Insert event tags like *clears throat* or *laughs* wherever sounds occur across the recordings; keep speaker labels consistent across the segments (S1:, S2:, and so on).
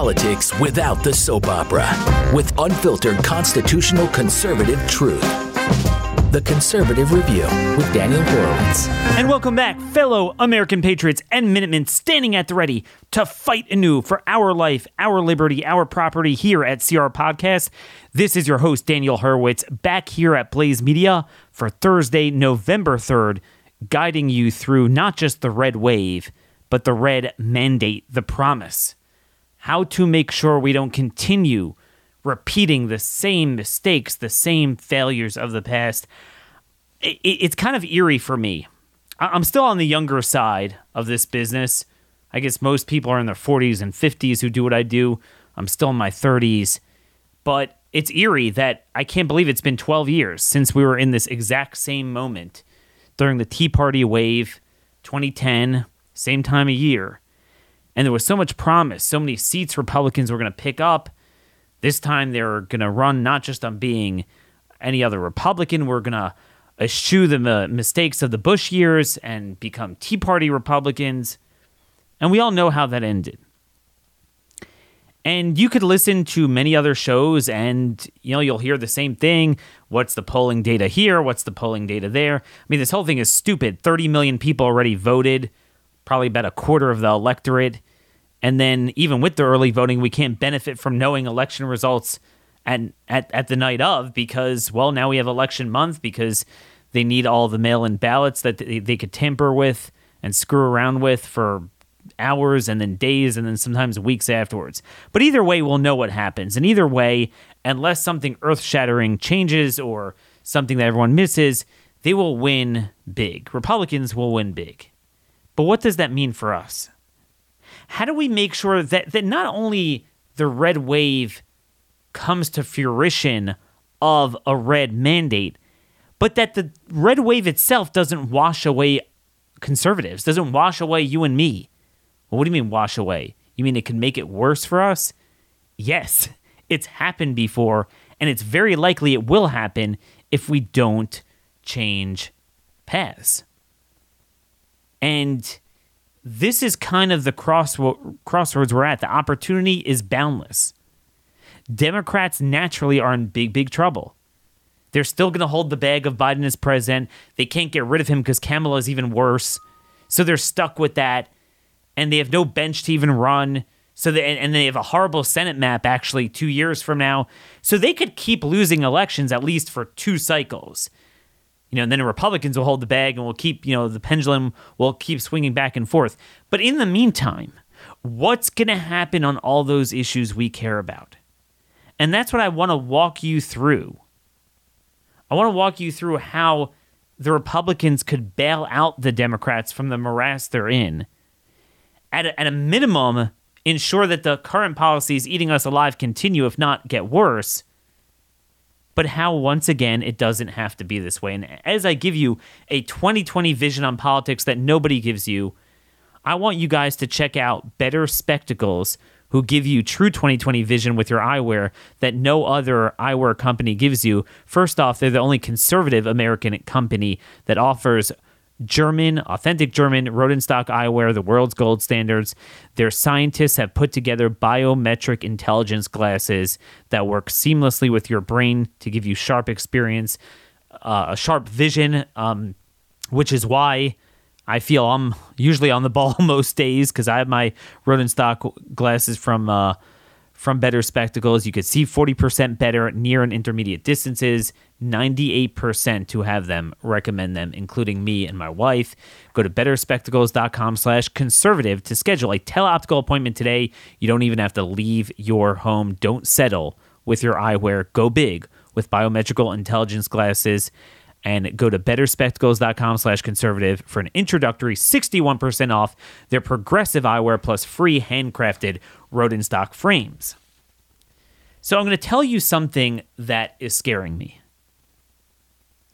S1: politics without the soap opera with unfiltered constitutional conservative truth. The Conservative Review with Daniel Horowitz.
S2: And welcome back, fellow American patriots and Minutemen standing at the ready to fight anew for our life, our liberty, our property here at CR Podcast. This is your host, Daniel Horowitz, back here at Blaze Media for Thursday, November 3rd, guiding you through not just the red wave, but the red mandate, the promise. How to make sure we don't continue repeating the same mistakes, the same failures of the past. It's kind of eerie for me. I'm still on the younger side of this business. I guess most people are in their 40s and 50s who do what I do. I'm still in my 30s. But it's eerie that I can't believe it's been 12 years since we were in this exact same moment during the Tea Party wave, 2010, same time of year. And there was so much promise, so many seats Republicans were going to pick up this time they're going to run not just on being any other Republican. We're going to eschew the mistakes of the Bush years and become Tea Party Republicans. And we all know how that ended. And you could listen to many other shows and you know you'll hear the same thing. What's the polling data here? What's the polling data there? I mean this whole thing is stupid. 30 million people already voted, probably about a quarter of the electorate. And then even with the early voting, we can't benefit from knowing election results at, at, at the night of because, well, now we have election month because they need all the mail in ballots that they, they could tamper with and screw around with for hours and then days and then sometimes weeks afterwards. But either way, we'll know what happens. And either way, unless something earth shattering changes or something that everyone misses, they will win big. Republicans will win big. But what does that mean for us? how do we make sure that, that not only the red wave comes to fruition of a red mandate, but that the red wave itself doesn't wash away conservatives, doesn't wash away you and me. Well, what do you mean wash away? You mean it can make it worse for us? Yes, *laughs* it's happened before, and it's very likely it will happen if we don't change paths. And this is kind of the crossro- crossroads we're at. The opportunity is boundless. Democrats naturally are in big, big trouble. They're still going to hold the bag of Biden as president. They can't get rid of him because Kamala is even worse. So they're stuck with that. And they have no bench to even run. So they, and they have a horrible Senate map actually two years from now. So they could keep losing elections at least for two cycles you know, and then the Republicans will hold the bag and we'll keep, you know, the pendulum will keep swinging back and forth. But in the meantime, what's going to happen on all those issues we care about? And that's what I want to walk you through. I want to walk you through how the Republicans could bail out the Democrats from the morass they're in. At a, at a minimum, ensure that the current policies eating us alive continue, if not get worse but how once again it doesn't have to be this way. And as I give you a 2020 vision on politics that nobody gives you, I want you guys to check out Better Spectacles, who give you true 2020 vision with your eyewear that no other eyewear company gives you. First off, they're the only conservative American company that offers German, authentic German Rodenstock eyewear, the world's gold standards. Their scientists have put together biometric intelligence glasses that work seamlessly with your brain to give you sharp experience, uh, a sharp vision, um, which is why I feel I'm usually on the *laughs* ball most days because I have my Rodenstock glasses from. Uh, from better spectacles. You could see 40% better near and intermediate distances. 98% who have them recommend them, including me and my wife. Go to betterspectacles.com slash conservative to schedule a teleoptical appointment today. You don't even have to leave your home. Don't settle with your eyewear. Go big with biometrical intelligence glasses and go to betterspectacles.com slash conservative for an introductory 61% off their progressive eyewear plus free handcrafted Rodenstock frames. So I'm going to tell you something that is scaring me.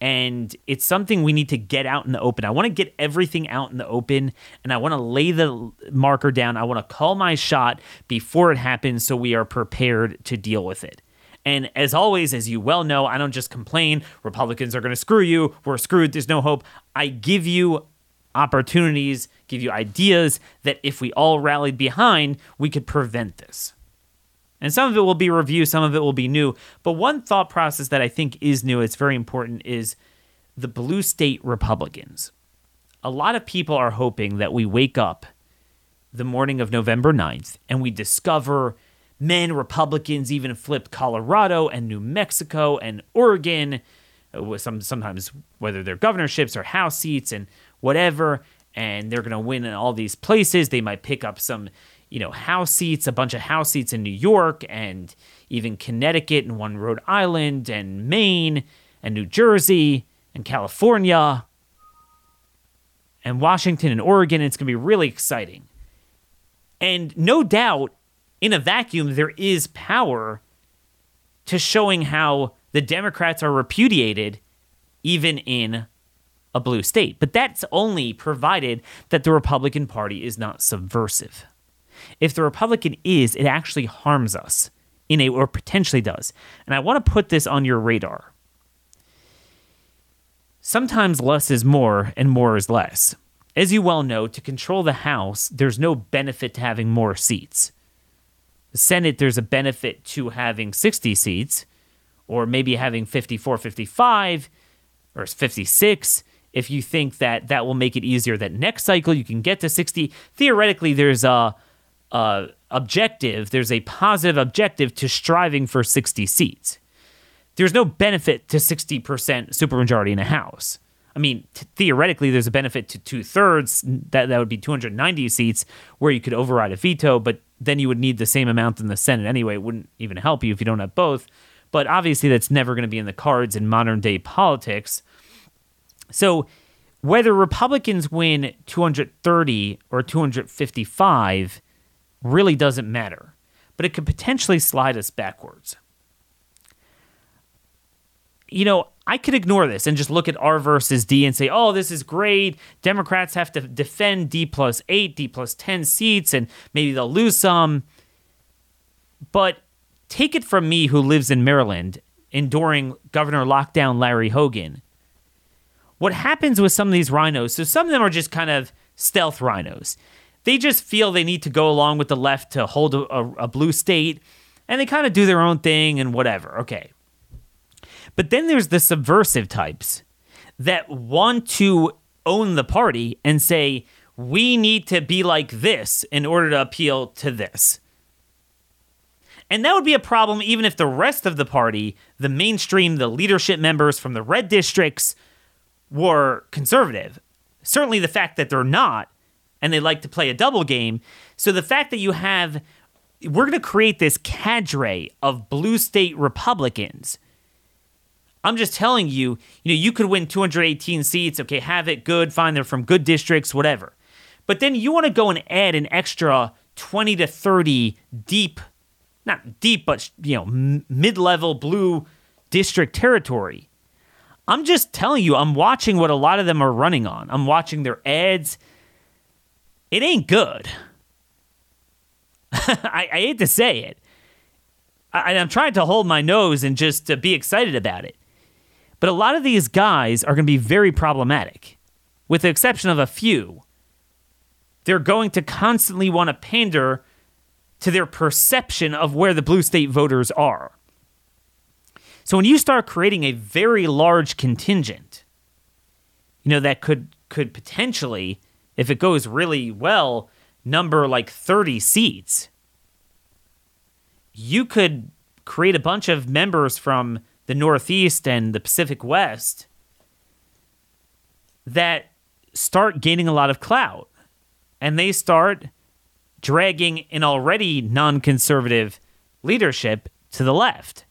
S2: And it's something we need to get out in the open. I want to get everything out in the open and I want to lay the marker down. I want to call my shot before it happens so we are prepared to deal with it. And as always, as you well know, I don't just complain, Republicans are going to screw you, we're screwed, there's no hope. I give you opportunities, give you ideas that if we all rallied behind, we could prevent this. And some of it will be review, some of it will be new. But one thought process that I think is new, it's very important, is the blue state Republicans. A lot of people are hoping that we wake up the morning of November 9th and we discover men, Republicans even flipped Colorado and New Mexico and Oregon, uh, some sometimes whether they're governorships or house seats and whatever, and they're going to win in all these places. They might pick up some, you know, house seats, a bunch of house seats in New York and even Connecticut and one Rhode Island and Maine and New Jersey and California and Washington and Oregon. It's going to be really exciting. And no doubt, in a vacuum, there is power to showing how the Democrats are repudiated even in a blue state. But that's only provided that the Republican Party is not subversive. If the Republican is, it actually harms us in a or potentially does. And I want to put this on your radar. Sometimes less is more and more is less. As you well know, to control the House, there's no benefit to having more seats. The Senate, there's a benefit to having 60 seats, or maybe having 54, 55, or 56. If you think that that will make it easier that next cycle you can get to 60, theoretically, there's a, a objective, there's a positive objective to striving for 60 seats. There's no benefit to 60% supermajority in a House. I mean, t- theoretically, there's a benefit to two thirds. That that would be 290 seats where you could override a veto, but then you would need the same amount in the Senate anyway. It wouldn't even help you if you don't have both. But obviously, that's never going to be in the cards in modern day politics. So, whether Republicans win 230 or 255 really doesn't matter, but it could potentially slide us backwards. You know, I could ignore this and just look at R versus D and say, oh, this is great. Democrats have to defend D plus eight, D plus 10 seats, and maybe they'll lose some. But take it from me, who lives in Maryland, enduring Governor Lockdown Larry Hogan. What happens with some of these rhinos, so some of them are just kind of stealth rhinos. They just feel they need to go along with the left to hold a, a, a blue state, and they kind of do their own thing and whatever. Okay. But then there's the subversive types that want to own the party and say, we need to be like this in order to appeal to this. And that would be a problem even if the rest of the party, the mainstream, the leadership members from the red districts, were conservative. Certainly the fact that they're not, and they like to play a double game. So the fact that you have, we're going to create this cadre of blue state Republicans I'm just telling you, you know, you could win 218 seats. Okay, have it good, fine. They're from good districts, whatever. But then you want to go and add an extra 20 to 30 deep, not deep, but you know, mid-level blue district territory. I'm just telling you, I'm watching what a lot of them are running on. I'm watching their ads. It ain't good. *laughs* I, I, hate to say it. I, am trying to hold my nose and just to be excited about it. But a lot of these guys are going to be very problematic, with the exception of a few. They're going to constantly want to pander to their perception of where the blue state voters are. So when you start creating a very large contingent, you know that could could potentially, if it goes really well, number like 30 seats. You could create a bunch of members from the Northeast and the Pacific West that start gaining a lot of clout and they start dragging an already non conservative leadership to the left.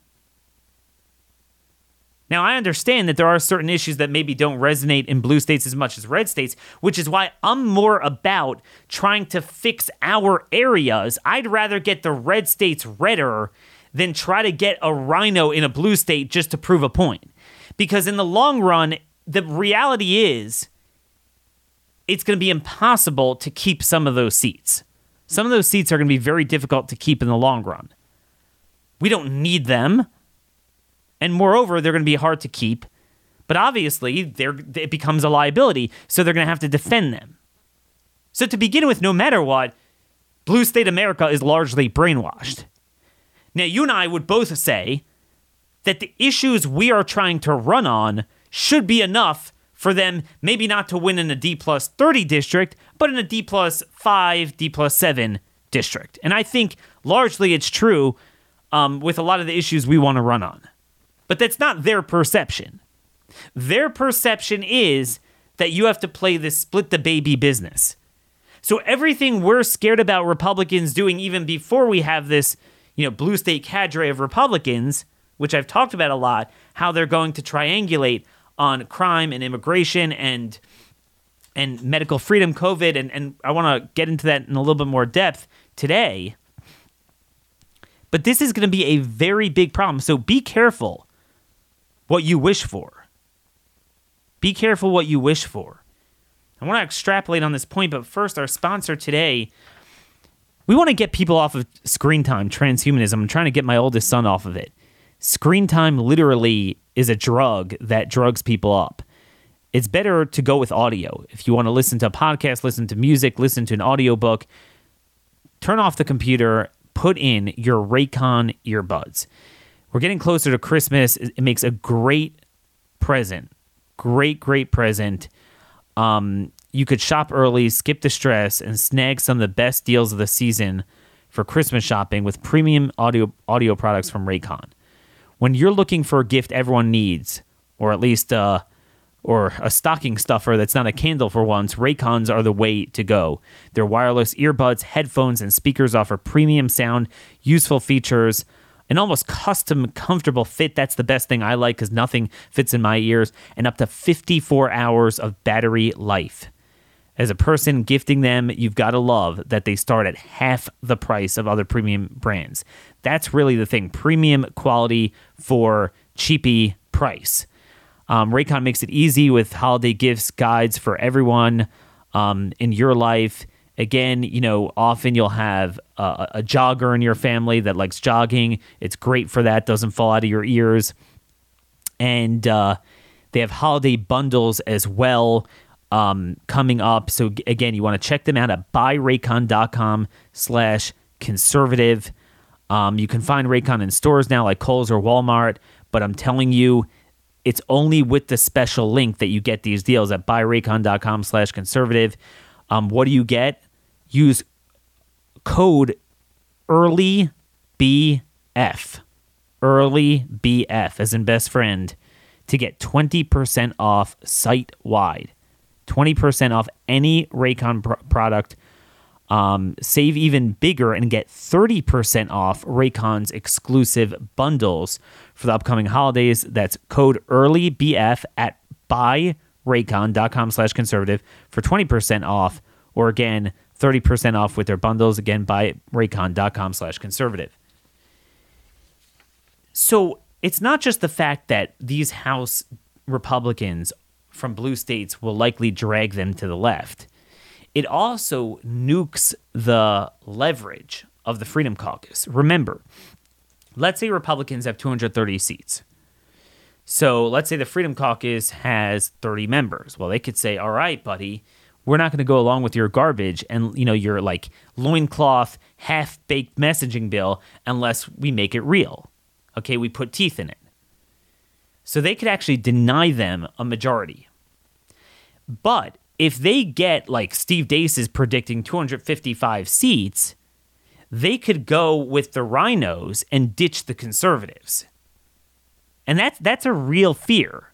S2: Now, I understand that there are certain issues that maybe don't resonate in blue states as much as red states, which is why I'm more about trying to fix our areas. I'd rather get the red states redder than try to get a rhino in a blue state just to prove a point. Because in the long run, the reality is it's going to be impossible to keep some of those seats. Some of those seats are going to be very difficult to keep in the long run. We don't need them. And moreover, they're going to be hard to keep. But obviously, it becomes a liability, so they're going to have to defend them. So, to begin with, no matter what, Blue State America is largely brainwashed. Now, you and I would both say that the issues we are trying to run on should be enough for them maybe not to win in a D plus 30 district, but in a D plus 5, D plus 7 district. And I think largely it's true um, with a lot of the issues we want to run on. But that's not their perception. Their perception is that you have to play this split the baby business. So everything we're scared about Republicans doing even before we have this, you know, blue state cadre of Republicans, which I've talked about a lot, how they're going to triangulate on crime and immigration and and medical freedom, COVID, and, and I want to get into that in a little bit more depth today. But this is going to be a very big problem. So be careful what you wish for. Be careful what you wish for. I want to extrapolate on this point, but first, our sponsor today. We want to get people off of screen time, transhumanism. I'm trying to get my oldest son off of it. Screen time literally is a drug that drugs people up. It's better to go with audio. If you want to listen to a podcast, listen to music, listen to an audiobook, turn off the computer, put in your Raycon earbuds. We're getting closer to Christmas. It makes a great present. Great, great present. Um, you could shop early, skip the stress, and snag some of the best deals of the season for Christmas shopping with premium audio audio products from Raycon when you're looking for a gift everyone needs, or at least uh, or a stocking stuffer that's not a candle for once, Raycons are the way to go. Their wireless earbuds, headphones, and speakers offer premium sound, useful features, an almost custom, comfortable fit. That's the best thing I like because nothing fits in my ears, and up to 54 hours of battery life. As a person gifting them, you've got to love that they start at half the price of other premium brands. That's really the thing premium quality for cheapy price. Um, Raycon makes it easy with holiday gifts, guides for everyone um, in your life. Again, you know, often you'll have a, a jogger in your family that likes jogging. It's great for that, doesn't fall out of your ears. And uh, they have holiday bundles as well um, coming up. So again, you want to check them out at buyraycon.com slash conservative. Um, you can find Raycon in stores now like Kohl's or Walmart, but I'm telling you, it's only with the special link that you get these deals at buyraycon.com slash conservative. Um, what do you get? Use code early BF, early BF as in best friend, to get 20% off site wide. 20% off any Raycon pr- product. Um, save even bigger and get 30% off Raycon's exclusive bundles for the upcoming holidays. That's code EARLYBF at buyraycon.com slash conservative for 20% off, or again, 30% off with their bundles, again, by raycon.com slash conservative. So it's not just the fact that these House Republicans from blue states will likely drag them to the left. It also nukes the leverage of the Freedom Caucus. Remember, let's say Republicans have 230 seats. So let's say the Freedom Caucus has 30 members. Well, they could say, all right, buddy, we're not going to go along with your garbage and, you know, your like loincloth, half baked messaging bill unless we make it real. Okay, we put teeth in it. So they could actually deny them a majority. But if they get like Steve Deace is predicting 255 seats, they could go with the rhinos and ditch the conservatives. And that's that's a real fear.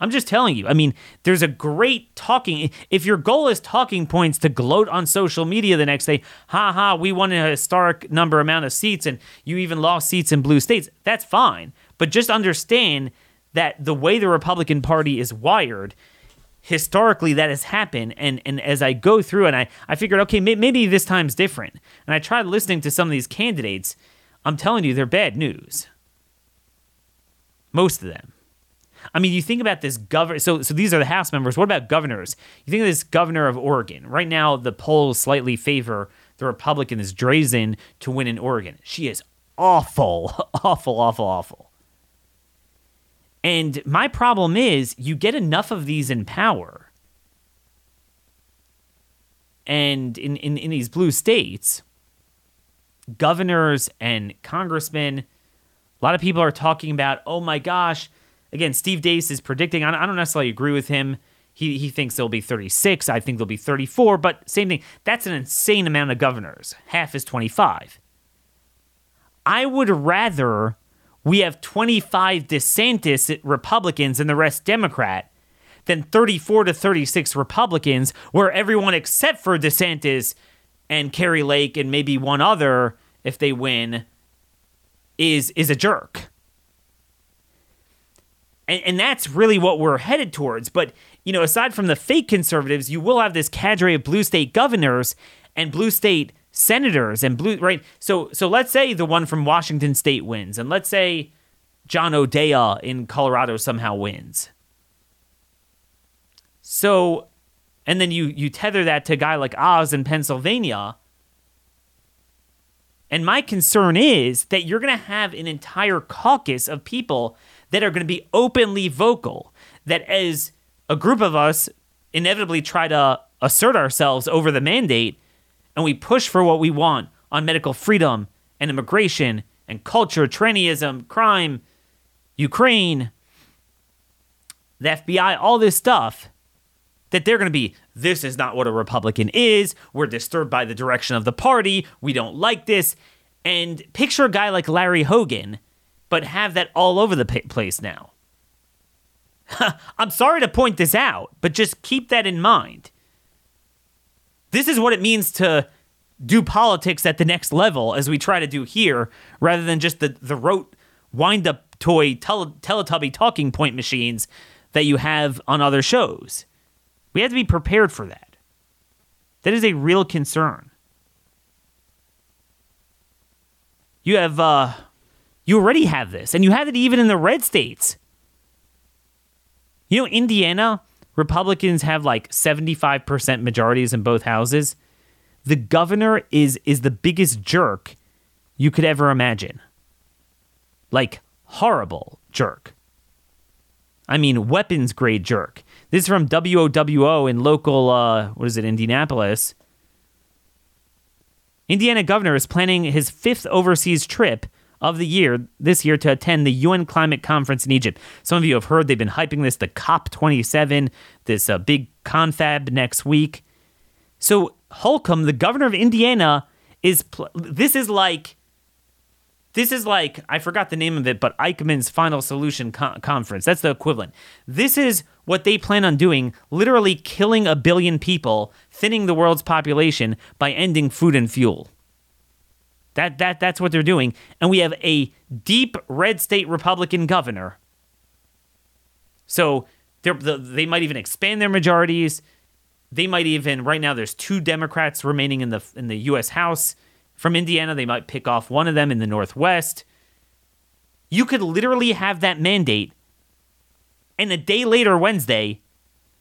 S2: I'm just telling you. I mean, there's a great talking. If your goal is talking points to gloat on social media the next day, ha ha, we won a historic number amount of seats and you even lost seats in blue states, that's fine. But just understand that the way the Republican Party is wired, historically that has happened. And, and as I go through and I, I figured, okay, may, maybe this time's different. And I tried listening to some of these candidates. I'm telling you, they're bad news. Most of them. I mean, you think about this governor. So, so these are the House members. What about governors? You think of this governor of Oregon. Right now, the polls slightly favor the Republican is Drazan to win in Oregon. She is awful, *laughs* awful, awful, awful. And my problem is you get enough of these in power and in, in, in these blue states, governors and congressmen. A lot of people are talking about, oh my gosh. Again, Steve Deace is predicting. I don't necessarily agree with him. He, he thinks there'll be 36. I think there'll be 34. But same thing. That's an insane amount of governors. Half is 25. I would rather we have 25 DeSantis Republicans and the rest Democrat than 34 to 36 Republicans, where everyone except for DeSantis and Kari Lake and maybe one other, if they win, is is a jerk. And, and that's really what we're headed towards. But you know, aside from the fake conservatives, you will have this cadre of blue state governors and blue state senators and blue right. So so let's say the one from Washington State wins, and let's say John O'Dea in Colorado somehow wins. So, and then you you tether that to a guy like Oz in Pennsylvania. And my concern is that you're going to have an entire caucus of people that are going to be openly vocal. That as a group of us inevitably try to assert ourselves over the mandate, and we push for what we want on medical freedom and immigration and culture, trannyism, crime, Ukraine, the FBI, all this stuff, that they're going to be, this is not what a Republican is. We're disturbed by the direction of the party. We don't like this. And picture a guy like Larry Hogan, but have that all over the place now. *laughs* I'm sorry to point this out, but just keep that in mind. This is what it means to do politics at the next level as we try to do here, rather than just the, the rote wind up toy tele- Teletubby talking point machines that you have on other shows. We have to be prepared for that. That is a real concern. You have, uh, you already have this, and you have it even in the red states. You know, Indiana, Republicans have like 75% majorities in both houses. The governor is is the biggest jerk you could ever imagine. Like horrible jerk. I mean, weapons grade jerk. This is from WOWO in local, uh, what is it, Indianapolis. Indiana governor is planning his fifth overseas trip of the year this year to attend the UN climate conference in Egypt. Some of you have heard they've been hyping this, the COP27, this uh, big confab next week. So Holcomb, the governor of Indiana, is pl- this is like this is like, I forgot the name of it, but Eichmann's Final Solution co- Conference. That's the equivalent. This is what they plan on doing literally killing a billion people, thinning the world's population by ending food and fuel. That, that, that's what they're doing. And we have a deep red state Republican governor. So they might even expand their majorities. They might even, right now, there's two Democrats remaining in the, in the U.S. House from Indiana. They might pick off one of them in the Northwest. You could literally have that mandate, and a day later, Wednesday,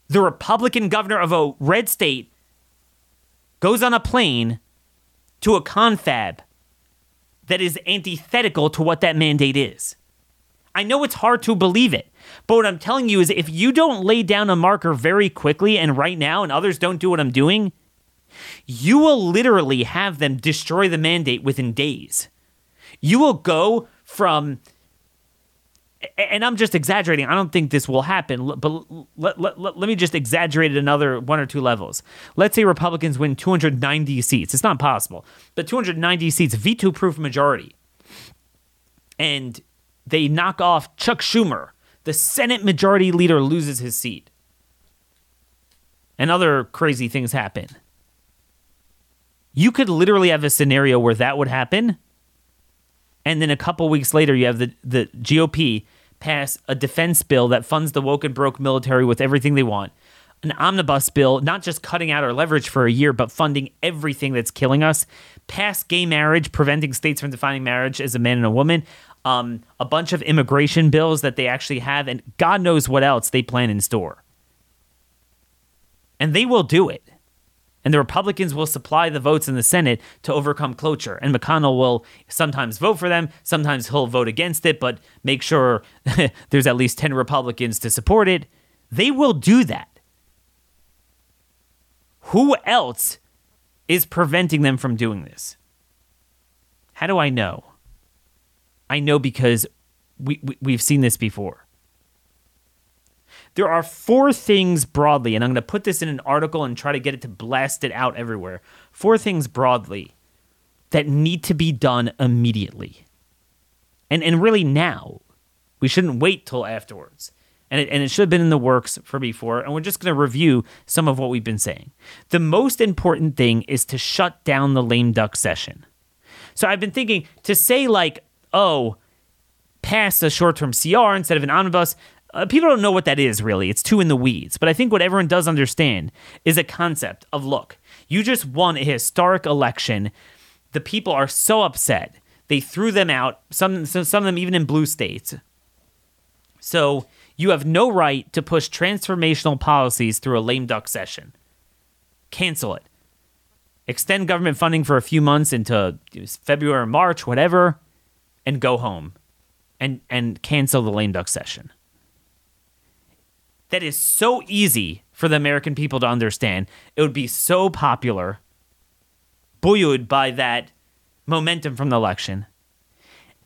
S2: the Republican governor of a red state goes on a plane to a confab that is antithetical to what that mandate is. I know it's hard to believe it, but what I'm telling you is if you don't lay down a marker very quickly and right now, and others don't do what I'm doing, you will literally have them destroy the mandate within days. You will go from and I'm just exaggerating. I don't think this will happen, but let, let, let, let, me just exaggerate it another one or two levels. Let's say Republicans win 290 seats. It's not possible, but 290 seats, veto proof majority. And they knock off Chuck Schumer. The Senate majority leader loses his seat. And other crazy things happen you could literally have a scenario where that would happen. And then a couple weeks later, you have the, the GOP pass a defense bill that funds the woke and broke military with everything they want. An omnibus bill, not just cutting out our leverage for a year, but funding everything that's killing us. Pass gay marriage, preventing states from defining marriage as a man and a woman. Um, a bunch of immigration bills that they actually have, and God knows what else they plan in store. And they will do it and the Republicans will supply the votes in the Senate to overcome cloture. And McConnell will sometimes vote for them, sometimes he'll vote against it, but make sure *laughs* there's at least 10 Republicans to support it. They will do that. Who else is preventing them from doing this? How do I know? I know because we, we we've seen this before. There are four things broadly, and I'm going to put this in an article and try to get it to blast it out everywhere. Four things broadly that need to be done immediately. And and really now. We shouldn't wait till afterwards. And it, and it should have been in the works for before. And we're just going to review some of what we've been saying. The most important thing is to shut down the lame duck session. So I've been thinking to say, like, oh, pass a short term CR instead of an omnibus. Uh, people don't know what that is really. It's too in the weeds. But I think what everyone does understand is a concept of look, you just won a historic election. The people are so upset. They threw them out, some, some of them even in blue states. So you have no right to push transformational policies through a lame duck session. Cancel it. Extend government funding for a few months into February or March, whatever, and go home and, and cancel the lame duck session. That is so easy for the American people to understand. It would be so popular, buoyed by that momentum from the election.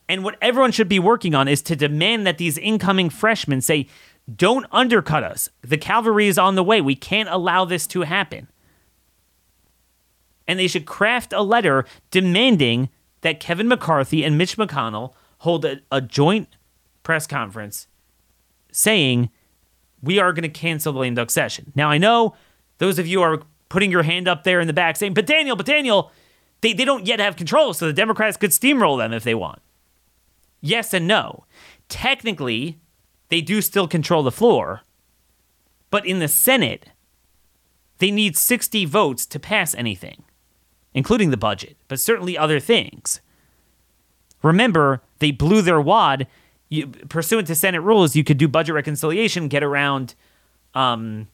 S2: And what everyone should be working on is to demand that these incoming freshmen say, don't undercut us. The cavalry is on the way. We can't allow this to happen. And they should craft a letter demanding that Kevin McCarthy and Mitch McConnell hold a, a joint press conference saying, we are going to cancel the lame duck session. Now, I know those of you are putting your hand up there in the back saying, but Daniel, but Daniel, they, they don't yet have control, so the Democrats could steamroll them if they want. Yes and no. Technically, they do still control the floor, but in the Senate, they need 60 votes to pass anything, including the budget, but certainly other things. Remember, they blew their wad. You, pursuant to Senate rules, you could do budget reconciliation, get around, um,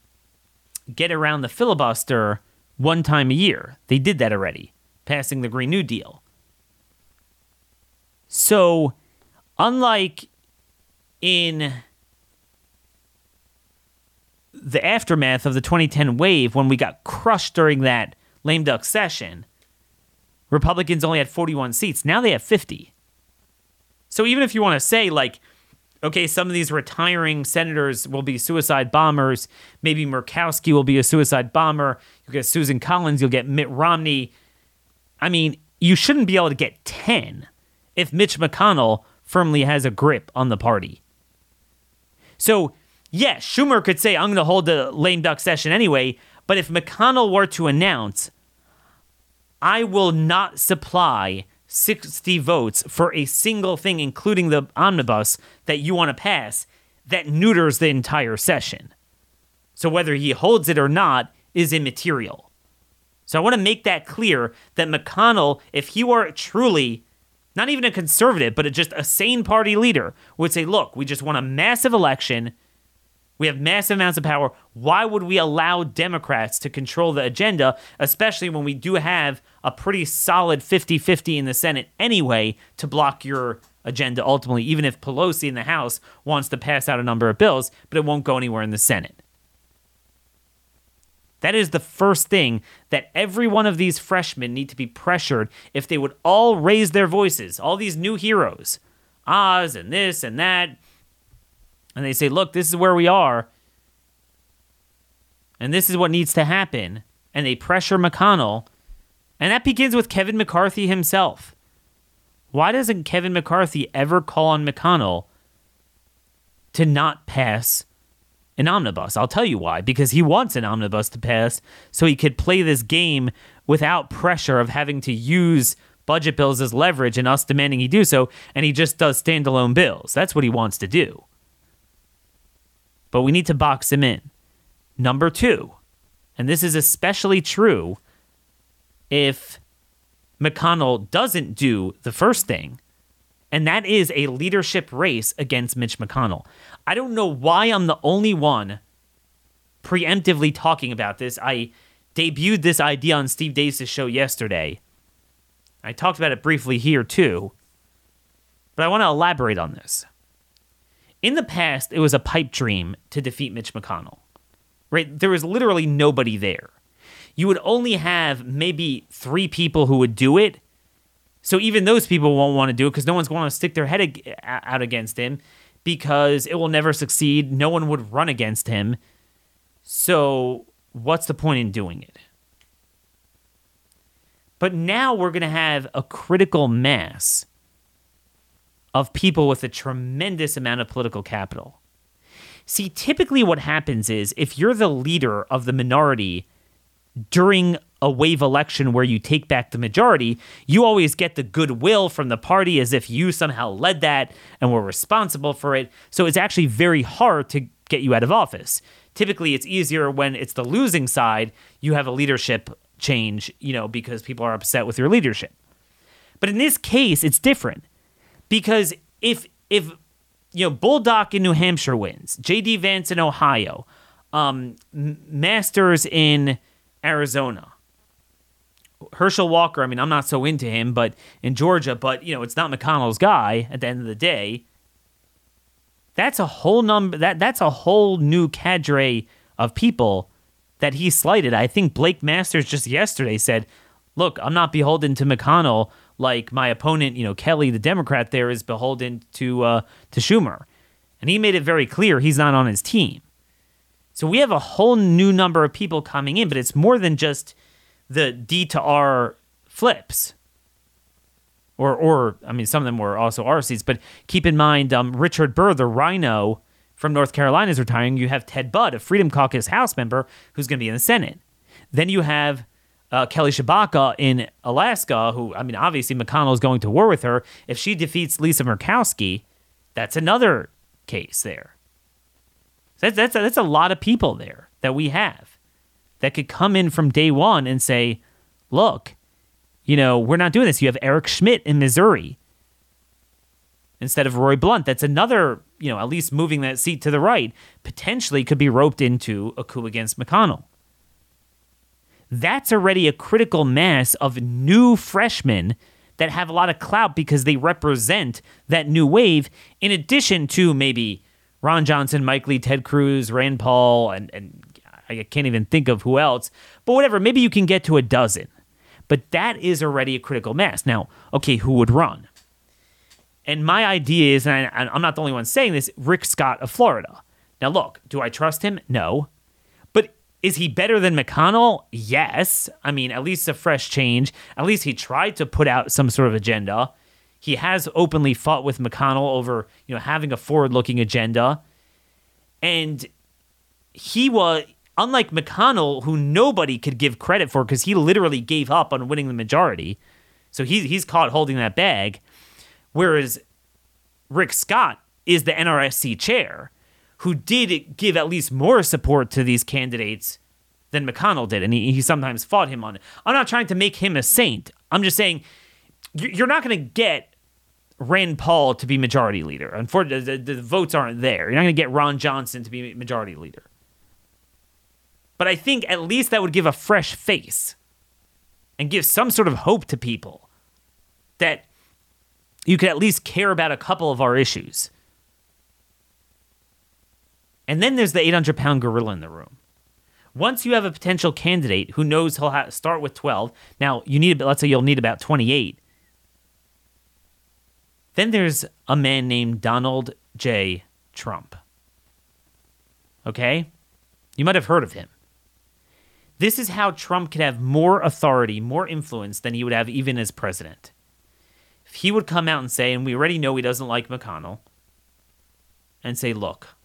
S2: get around the filibuster one time a year. They did that already, passing the Green New Deal. So unlike in the aftermath of the 2010 wave when we got crushed during that lame duck session, Republicans only had 41 seats. Now they have 50. So even if you want to say, like, okay, some of these retiring senators will be suicide bombers, maybe Murkowski will be a suicide bomber, you'll get Susan Collins, you'll get Mitt Romney. I mean, you shouldn't be able to get 10 if Mitch McConnell firmly has a grip on the party. So, yes, Schumer could say, I'm going to hold the lame duck session anyway, but if McConnell were to announce, I will not supply 60 votes for a single thing, including the omnibus that you want to pass, that neuters the entire session. So whether he holds it or not is immaterial. So I want to make that clear that McConnell, if he were truly not even a conservative, but just a sane party leader would say, look, we just won a massive election. We have massive amounts of power. Why would we allow Democrats to control the agenda, especially when we do have a pretty solid 50 50 in the Senate anyway to block your agenda ultimately, even if Pelosi in the House wants to pass out a number of bills, but it won't go anywhere in the Senate? That is the first thing that every one of these freshmen need to be pressured if they would all raise their voices, all these new heroes, Oz and this and that. And they say, look, this is where we are. And this is what needs to happen. And they pressure McConnell. And that begins with Kevin McCarthy himself. Why doesn't Kevin McCarthy ever call on McConnell to not pass an omnibus. I'll tell you why. Because he wants an omnibus to pass so he could play this game without pressure of having to use budget bills as leverage and us demanding he do so, and he just does standalone bills. That's what he wants to do. But we need to box him in. Number two, and this is especially true if McConnell doesn't do the first thing, and that is a leadership race against Mitch McConnell. I don't know why I'm the only one preemptively talking about this. I debuted this idea on Steve Deace' show yesterday. I talked about it briefly here too, but I want to elaborate on this. In the past, it was a pipe dream to defeat Mitch McConnell. Right? There was literally nobody there. You would only have maybe three people who would do it So even those people won't want to do it because no one's going to stick their head ag- out against him because it will never succeed. No one would run against him. So what's the point in doing it? But now we're going to have a critical mass of people with a tremendous amount of political capital. See, typically what happens is if you're the leader of the minority during a wave election where you take back the majority, you always get the goodwill from the party as if you somehow led that and were responsible for it. So it's actually very hard to get you out of office. Typically, it's easier when it's the losing side, you have a leadership change, you know, because people are upset with your leadership. But in this case, it's different because if if you know Bolduc in New Hampshire wins, J.D. Vance in Ohio, um, Masters in Arizona, Herschel Walker. I mean, I'm not so into him, but in Georgia, but you know, it's not McConnell's guy. At the end of the day, that's a whole number. That that's a whole new cadre of people that he slighted. I think Blake Masters just yesterday said, "Look, I'm not beholden to McConnell like my opponent, you know, Kelly, the Democrat there, is beholden to uh, to Schumer," and he made it very clear he's not on his team. So we have a whole new number of people coming in, but it's more than just the D to R flips. Or, or I mean, some of them were also R seats, but keep in mind, um, Richard Burr, the Rhino, from North Carolina is retiring. You have Ted Budd, a Freedom Caucus House member, who's going to be in the Senate. Then you have uh, Kelly Tshibaka in Alaska, who, I mean, obviously McConnell is going to war with her. If she defeats Lisa Murkowski, that's another case there. That's, that's, that's a lot of people there that we have that could come in from day one and say, look, you know, we're not doing this. You have Eric Schmitt in Missouri instead of Roy Blunt. That's another, you know, at least moving that seat to the right, potentially could be roped into a coup against McConnell. That's already a critical mass of new freshmen that have a lot of clout because they represent that new wave, in addition to maybe Ron Johnson, Mike Lee, Ted Cruz, Rand Paul, and, and I can't even think of who else, but whatever, maybe you can get to a dozen. But that is already a critical mass. Now, okay, who would run? And my idea is, and I, I'm not the only one saying this, Rick Scott of Florida. Now, look, do I trust him? No. Is he better than McConnell? Yes. I mean, at least a fresh change. At least he tried to put out some sort of agenda. He has openly fought with McConnell over, you know, having a forward-looking agenda. And he was unlike McConnell, who nobody could give credit for because he literally gave up on winning the majority. So he's he's caught holding that bag. Whereas Rick Scott is the NRSC chair, who did give at least more support to these candidates than McConnell did, and he, he sometimes fought him on it. I'm not trying to make him a saint. I'm just saying you're not going to get Rand Paul to be majority leader. Unfortunately, the, the votes aren't there. You're not going to get Ron Johnson to be majority leader. But I think at least that would give a fresh face and give some sort of hope to people that you could at least care about a couple of our issues. And then there's the 800 pound gorilla in the room. Once you have a potential candidate who knows he'll start with 12, now you need, let's say you'll need about 28. Then there's a man named Donald J. Trump. Okay? You might have heard of him. This is how Trump could have more authority, more influence than he would have even as president. If he would come out and say, and we already know he doesn't like McConnell, and say, look,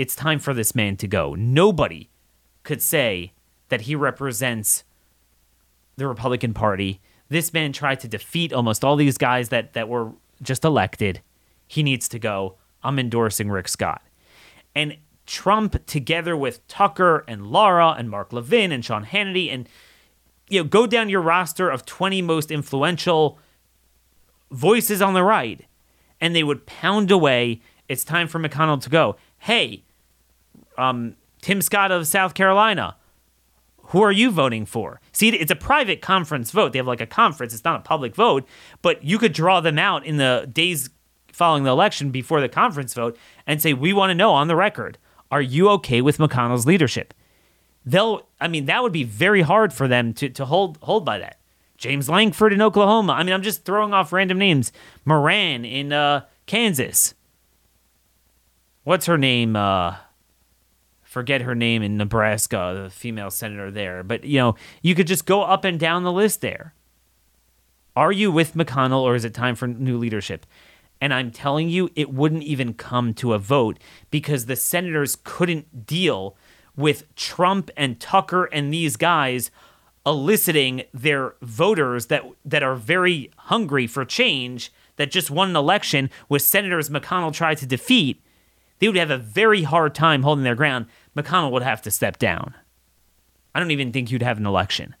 S2: it's time for this man to go. Nobody could say that he represents the Republican Party. This man tried to defeat almost all these guys that, that were just elected. He needs to go. I'm endorsing Rick Scott. And Trump together with Tucker and Laura and Mark Levin and Sean Hannity and you know go down your roster of 20 most influential voices on the right and they would pound away it's time for McConnell to go hey um, Tim Scott of South Carolina who are you voting for see it's a private conference vote they have like a conference it's not a public vote but you could draw them out in the days following the election before the conference vote and say we want to know on the record are you okay with McConnell's leadership? They'll, I mean, that would be very hard for them to, to hold hold by that. James Lankford in Oklahoma. I mean, I'm just throwing off random names. Moran in uh, Kansas. What's her name? Uh, forget her name in Nebraska, the female senator there. But, you know, you could just go up and down the list there. Are you with McConnell or is it time for new leadership? And I'm telling you, it wouldn't even come to a vote because the senators couldn't deal with Trump and Tucker and these guys eliciting their voters that that are very hungry for change that just won an election with senators McConnell tried to defeat, they would have a very hard time holding their ground. McConnell would have to step down. I don't even think you'd have an election.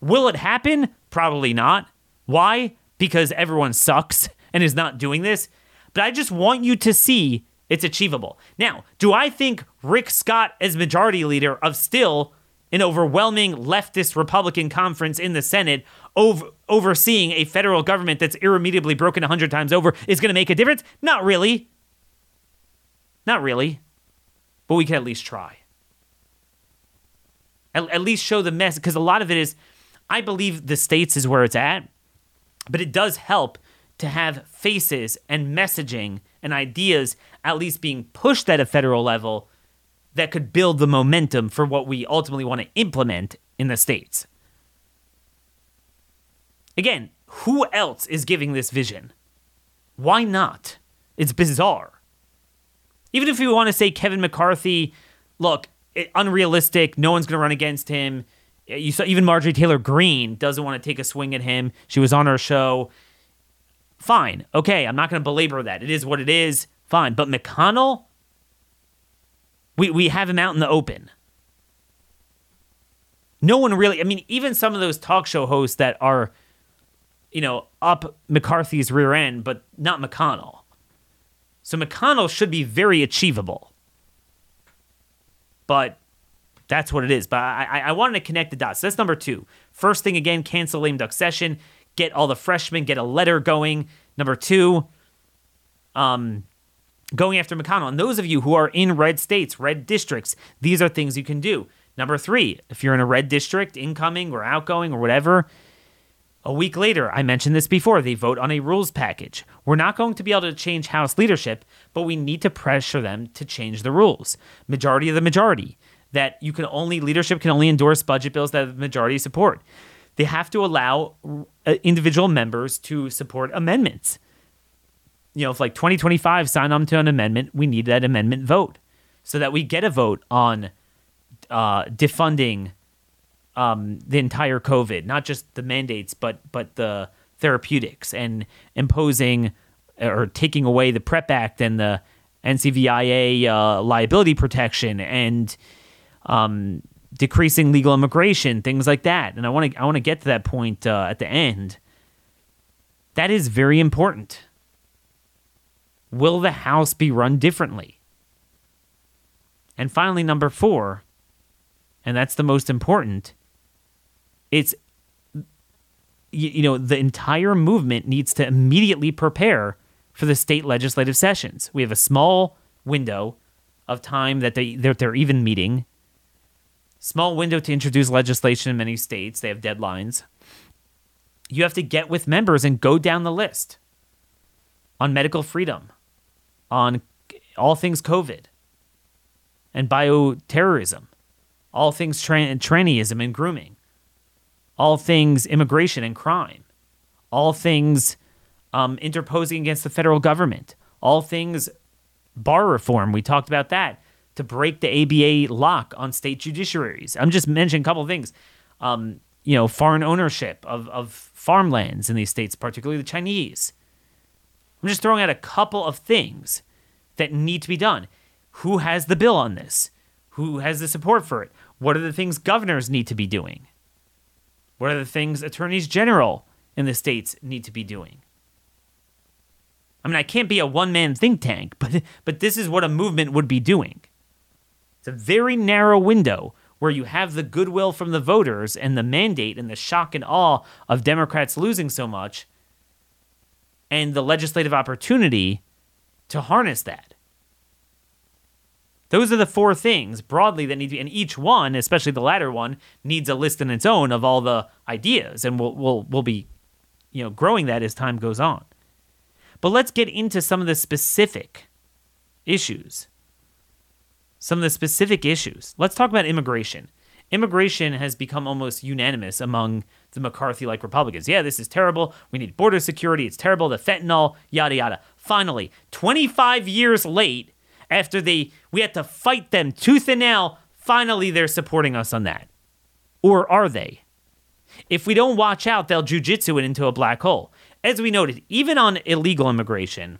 S2: Will it happen? Probably not. Why? Because everyone sucks *laughs* and is not doing this. But I just want you to see it's achievable. Now, do I think Rick Scott, as majority leader of still an overwhelming leftist Republican conference in the Senate, over, overseeing a federal government that's irremediably broken 100 times over, is going to make a difference? Not really. Not really. But we can at least try. At, at least show the mess, because a lot of it is, I believe the states is where it's at, but it does help to have faces and messaging and ideas at least being pushed at a federal level that could build the momentum for what we ultimately want to implement in the states. Again, who else is giving this vision? Why not? It's bizarre. Even if you want to say Kevin McCarthy, look, it, unrealistic, no one's going to run against him. You saw even Marjorie Taylor Greene doesn't want to take a swing at him. She was on our show. Fine. Okay, I'm not going to belabor that. It is what it is. Fine. But McConnell, we, we have him out in the open. No one really, I mean, even some of those talk show hosts that are, you know, up McCarthy's rear end, but not McConnell. So McConnell should be very achievable. But that's what it is. But I, I, wanted to connect the dots. That's number two. First thing again, cancel lame duck session. Get all the freshmen, get a letter going. Number two, um, going after McConnell. And those of you who are in red states, red districts, these are things you can do. Number three, if you're in a red district, incoming or outgoing or whatever, a week later, I mentioned this before, they vote on a rules package. We're not going to be able to change House leadership, but we need to pressure them to change the rules. Majority of the majority. That you can only, leadership can only endorse budget bills that the majority support. They have to allow uh, individual members to support amendments you know, if like 2025 sign on to an amendment, we need that amendment vote so that we get a vote on uh, defunding um, the entire COVID, not just the mandates, but but the therapeutics and imposing or taking away the PREP Act and the NCVIA uh, liability protection and um, decreasing legal immigration, things like that. And I want to I want to get to that point uh, at the end. That is very important. Will the House be run differently? And finally, number four, and that's the most important, it's, you, know, the entire movement needs to immediately prepare for the state legislative sessions. We have a small window of time that they that they're even meeting. Small window to introduce legislation in many states. They have deadlines. You have to get with members and go down the list on medical freedom, on all things COVID and bioterrorism, all things tra- trannyism and grooming, all things immigration and crime, all things um, interposing against the federal government, all things bar reform. We talked about that to break the ABA lock on state judiciaries. I'm just mentioning a couple of things. Um, you know, foreign ownership of, of farmlands in these states, particularly the Chinese. I'm just throwing out a couple of things that need to be done. Who has the bill on this? Who has the support for it? What are the things governors need to be doing? What are the things attorneys general in the states need to be doing? I mean, I can't be a one man think tank, but, but this is what a movement would be doing. It's a very narrow window where you have the goodwill from the voters and the mandate and the shock and awe of Democrats losing so much and the legislative opportunity to harness that. Those are the four things broadly that need to be, and each one, especially the latter one, needs a list in its own of all the ideas, and we'll we'll we'll be, you know, growing that as time goes on. But let's get into some of the specific issues. Some of the specific issues. Let's talk about immigration. Immigration has become almost unanimous among the McCarthy like Republicans. Yeah, this is terrible. We need border security. It's terrible. The fentanyl, yada, yada. Finally, 25 years late, after they we had to fight them tooth and nail, finally they're supporting us on that. Or are they? If we don't watch out, they'll jujitsu it into a black hole. As we noted, even on illegal immigration,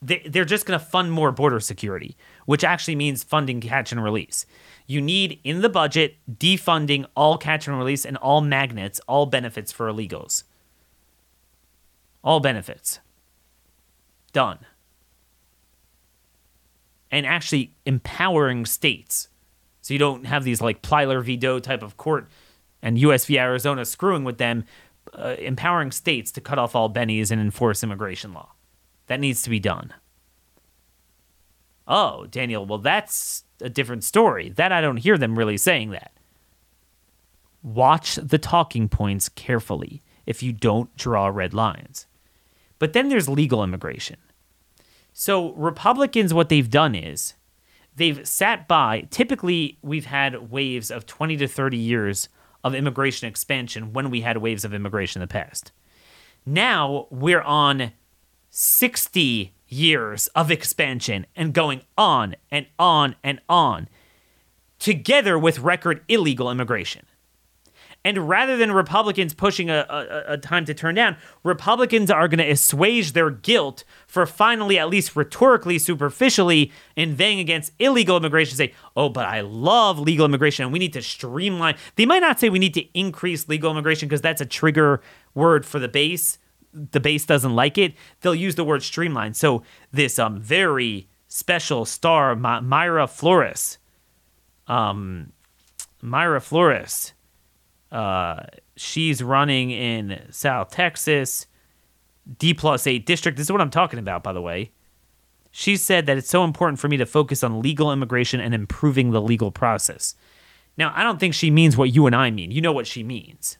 S2: they're just going to fund more border security, which actually means funding catch and release. You need in the budget defunding all catch and release and all magnets, all benefits for illegals. All benefits. Done and actually empowering states. So you don't have these like Plyler v. Doe type of court and US v. Arizona screwing with them, uh, empowering states to cut off all bennies and enforce immigration law. That needs to be done. Oh, Daniel, well, that's a different story. That I don't hear them really saying that. Watch the talking points carefully if you don't draw red lines. But then there's legal immigration. So, Republicans, what they've done is they've sat by. Typically, we've had waves of 20 to 30 years of immigration expansion when we had waves of immigration in the past. Now we're on 60 years of expansion and going on and on and on, together with record illegal immigration. And rather than Republicans pushing a, a, a time to turn down, Republicans are going to assuage their guilt for finally, at least rhetorically, superficially, inveighing against illegal immigration. Say, oh, but I love legal immigration and we need to streamline. They might not say we need to increase legal immigration because that's a trigger word for the base. The base doesn't like it. They'll use the word streamline. So this um very special star, My- Mayra Flores, um, Mayra Flores uh, she's running in South Texas, D plus eight district. This is what I'm talking about, by the way. She said that it's so important for me to focus on legal immigration and improving the legal process. Now, I don't think she means what you and I mean. You know what she means.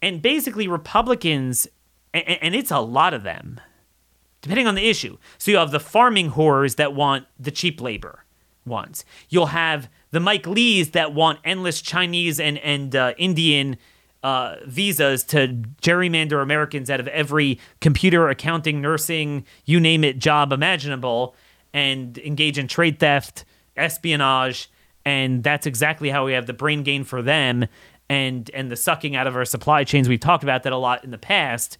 S2: And basically, Republicans, and, and it's a lot of them, depending on the issue. So you have the farming horrors that want the cheap labor ones. You'll have the Mike Lees that want endless Chinese and and uh, Indian uh, visas to gerrymander Americans out of every computer, accounting, nursing, you name it, job imaginable, and engage in trade theft, espionage, and that's exactly how we have the brain gain for them, and and the sucking out of our supply chains. We've talked about that a lot in the past.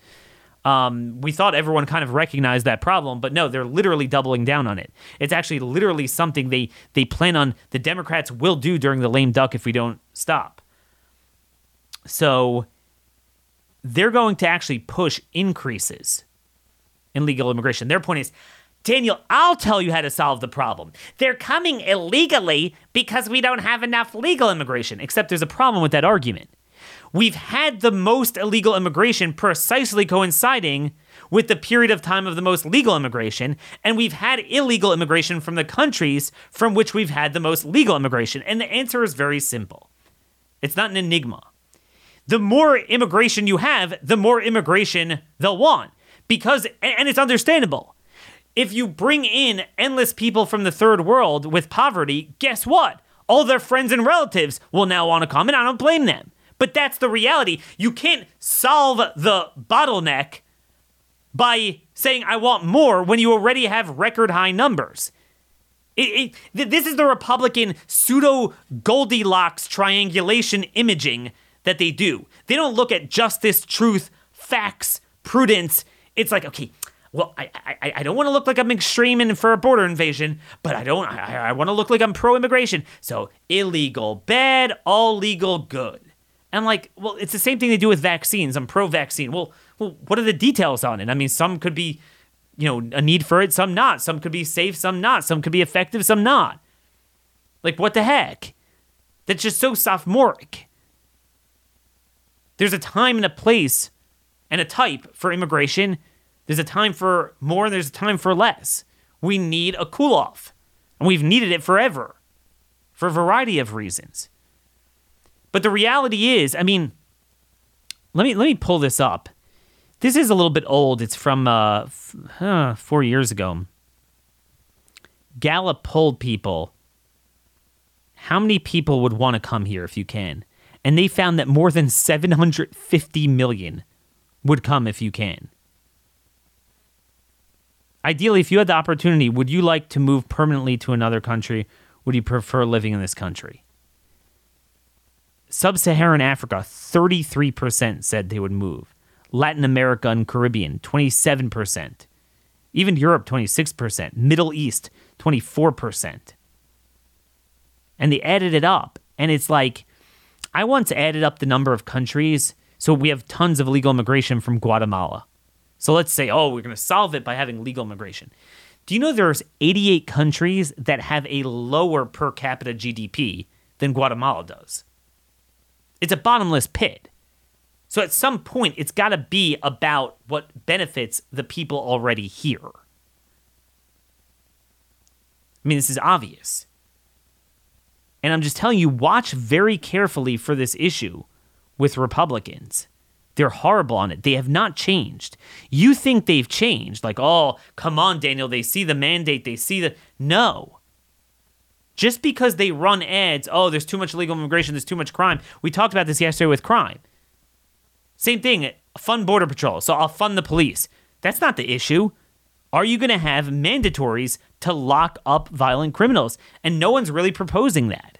S2: Um, we thought everyone kind of recognized that problem, but no, they're literally doubling down on it. It's actually literally something they they plan on. The Democrats will do during the lame duck if we don't stop. So they're going to actually push increases in legal immigration. Their point is. Daniel, I'll tell you how to solve the problem. They're coming illegally because we don't have enough legal immigration. Except there's a problem with that argument we've had the most illegal immigration precisely coinciding with the period of time of the most legal immigration, and we've had illegal immigration from the countries from which we've had the most legal immigration. And the answer is very simple it's not an enigma. The more immigration you have, the more immigration they'll want. Because, and it's understandable. If you bring in endless people from the third world with poverty, guess what? All their friends and relatives will now want to come, and I don't blame them. But that's the reality. You can't solve the bottleneck by saying, I want more when you already have record high numbers. It, it, this is the Republican pseudo Goldilocks triangulation imaging that they do. They don't look at justice, truth, facts, prudence. It's like, okay, well, I, I, I don't want to look like I'm extreme for a border invasion, but I don't, I, I want to look like I'm pro immigration. So illegal, bad, all legal, good. I'm like, well, it's the same thing they do with vaccines. I'm pro vaccine. Well, well, what are the details on it? I mean, some could be, you know, a need for it, some not. Some could be safe, some not. Some could be effective, some not. Like, what the heck? That's just so sophomoric. There's a time and a place and a type for immigration. There's a time for more, and there's a time for less. We need a cool off. And we've needed it forever for a variety of reasons. But the reality is, I mean, let me let me pull this up. This is a little bit old. It's from uh, f- uh, four years ago. Gallup polled people how many people would want to come here if you can, and they found that more than 750 million would come if you can. Ideally, if you had the opportunity, would you like to move permanently to another country? Would you prefer living in this country? Sub Saharan Africa, 33% said they would move. Latin America and Caribbean, 27%. Even Europe, 26%. Middle East, 24%. And they added it up. And it's like, I once added up the number of countries. So we have tons of illegal immigration from Guatemala. So let's say, oh, we're going to solve it by having legal immigration. Do you know there's 88 countries that have a lower per capita GDP than Guatemala does? It's a bottomless pit. So at some point, it's got to be about what benefits the people already here. I mean, this is obvious. And I'm just telling you, watch very carefully for this issue with Republicans. They're horrible on it. They have not changed. You think they've changed. Like, oh, come on, Daniel. They see the mandate. They see the. No. Just because they run ads, oh, there's too much illegal immigration, there's too much crime. We talked about this yesterday with crime. Same thing, fund Border Patrol. So I'll fund the police. That's not the issue. Are you going to have mandatories to lock up violent criminals? And no one's really proposing that.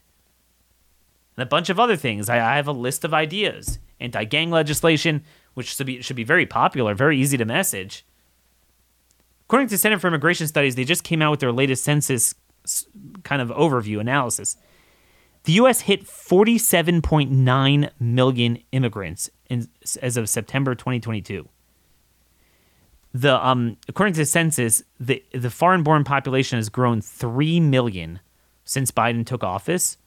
S2: And a bunch of other things. I, I have a list of ideas anti gang legislation, which should be, should be very popular, very easy to message. According to Center for Immigration Studies, they just came out with their latest census kind of overview analysis. The U.S. hit 47.9 million immigrants in, as of September 2022. The um, according to the census, the the foreign-born population has grown three million since Biden took office,